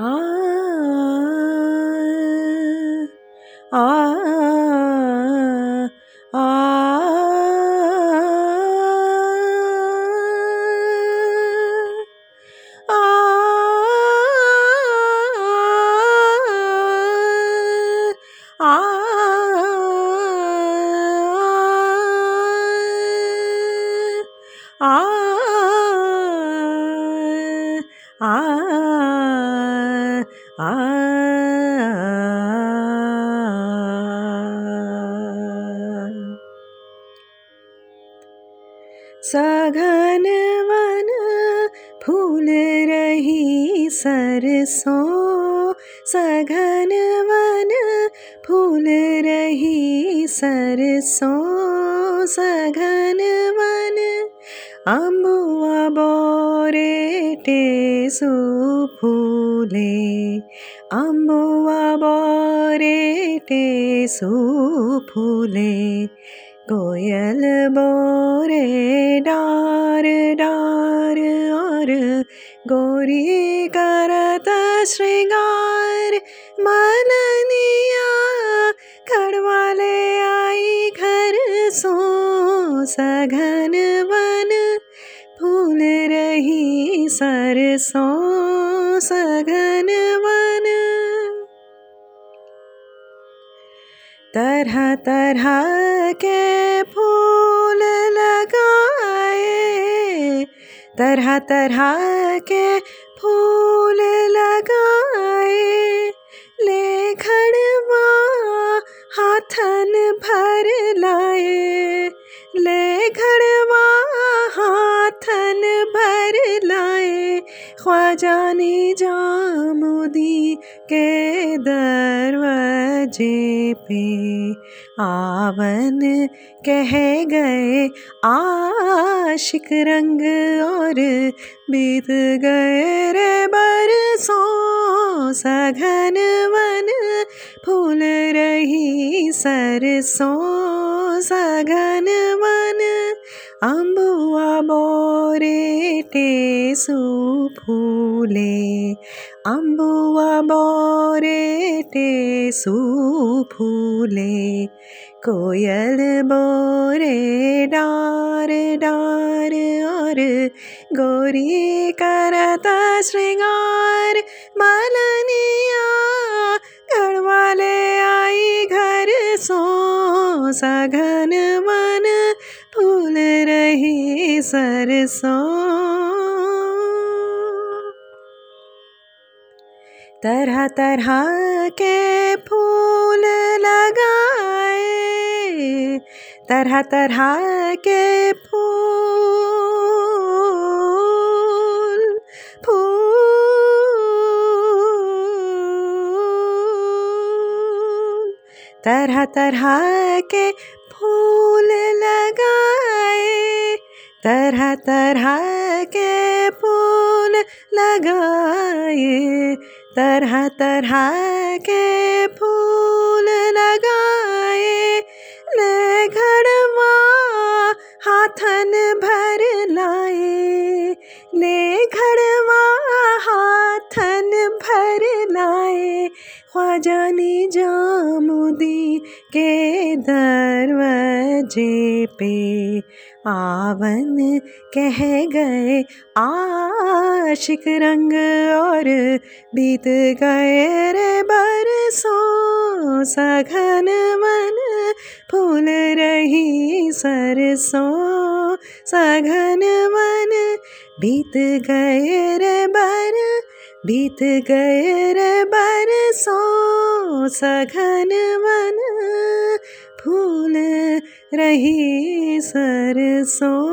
ആ ആ ആ. ആ सघन वन, फूल रही सरसों। सघन वन, फूल रही सरसों। सघन वन अम्बुआ बोरे टेसु फूले। अम्बुआ बोरे टेसु फूले। कोयल बोरे डार डार और गोरी करत श्रृंगार। मलनिया खड़वाले आई घर सो सघन वन। फूल रही सर सरसों सघन वन। तरह तरह के फूल लगाए, तरह तरह के फूल लगाए। ले खड़वा हाथन भर लाए ले ख्वाजा जामुदी के दरवाजे पे। आवन कह गए आशिक रंग और बीत गए रे बरसों। सघन वन फूल रही सरसों। सघन वन बोरे टेसु फूले अम्बुआ बोरे टेसु फूले कोयल बोरे डार डार और गोरी करता श्रृंगार, मलनिया गढ़वाले आई घर सो सघन वन, फूल रही सरसों। तरह तरह के फूल लगाए, तरह तरह के फूल फूल। तरह तरह के फूल लगाए, तरह तरह के फूल लगाए तरह तरह के फूल लगाए ले घड़वा हाथन भर लाए ले घड़वा हाथन भर लाए। ख्वाजानी जामुदी के दरवाजे पे आवन कह गए, आशिक रंग और बीत गए रे बरसों। सघन मन फूल रही सरसों। सघन मन बीत गए रे बर, बीत गए रे बरसों। सघन वन फूल रही सरसों।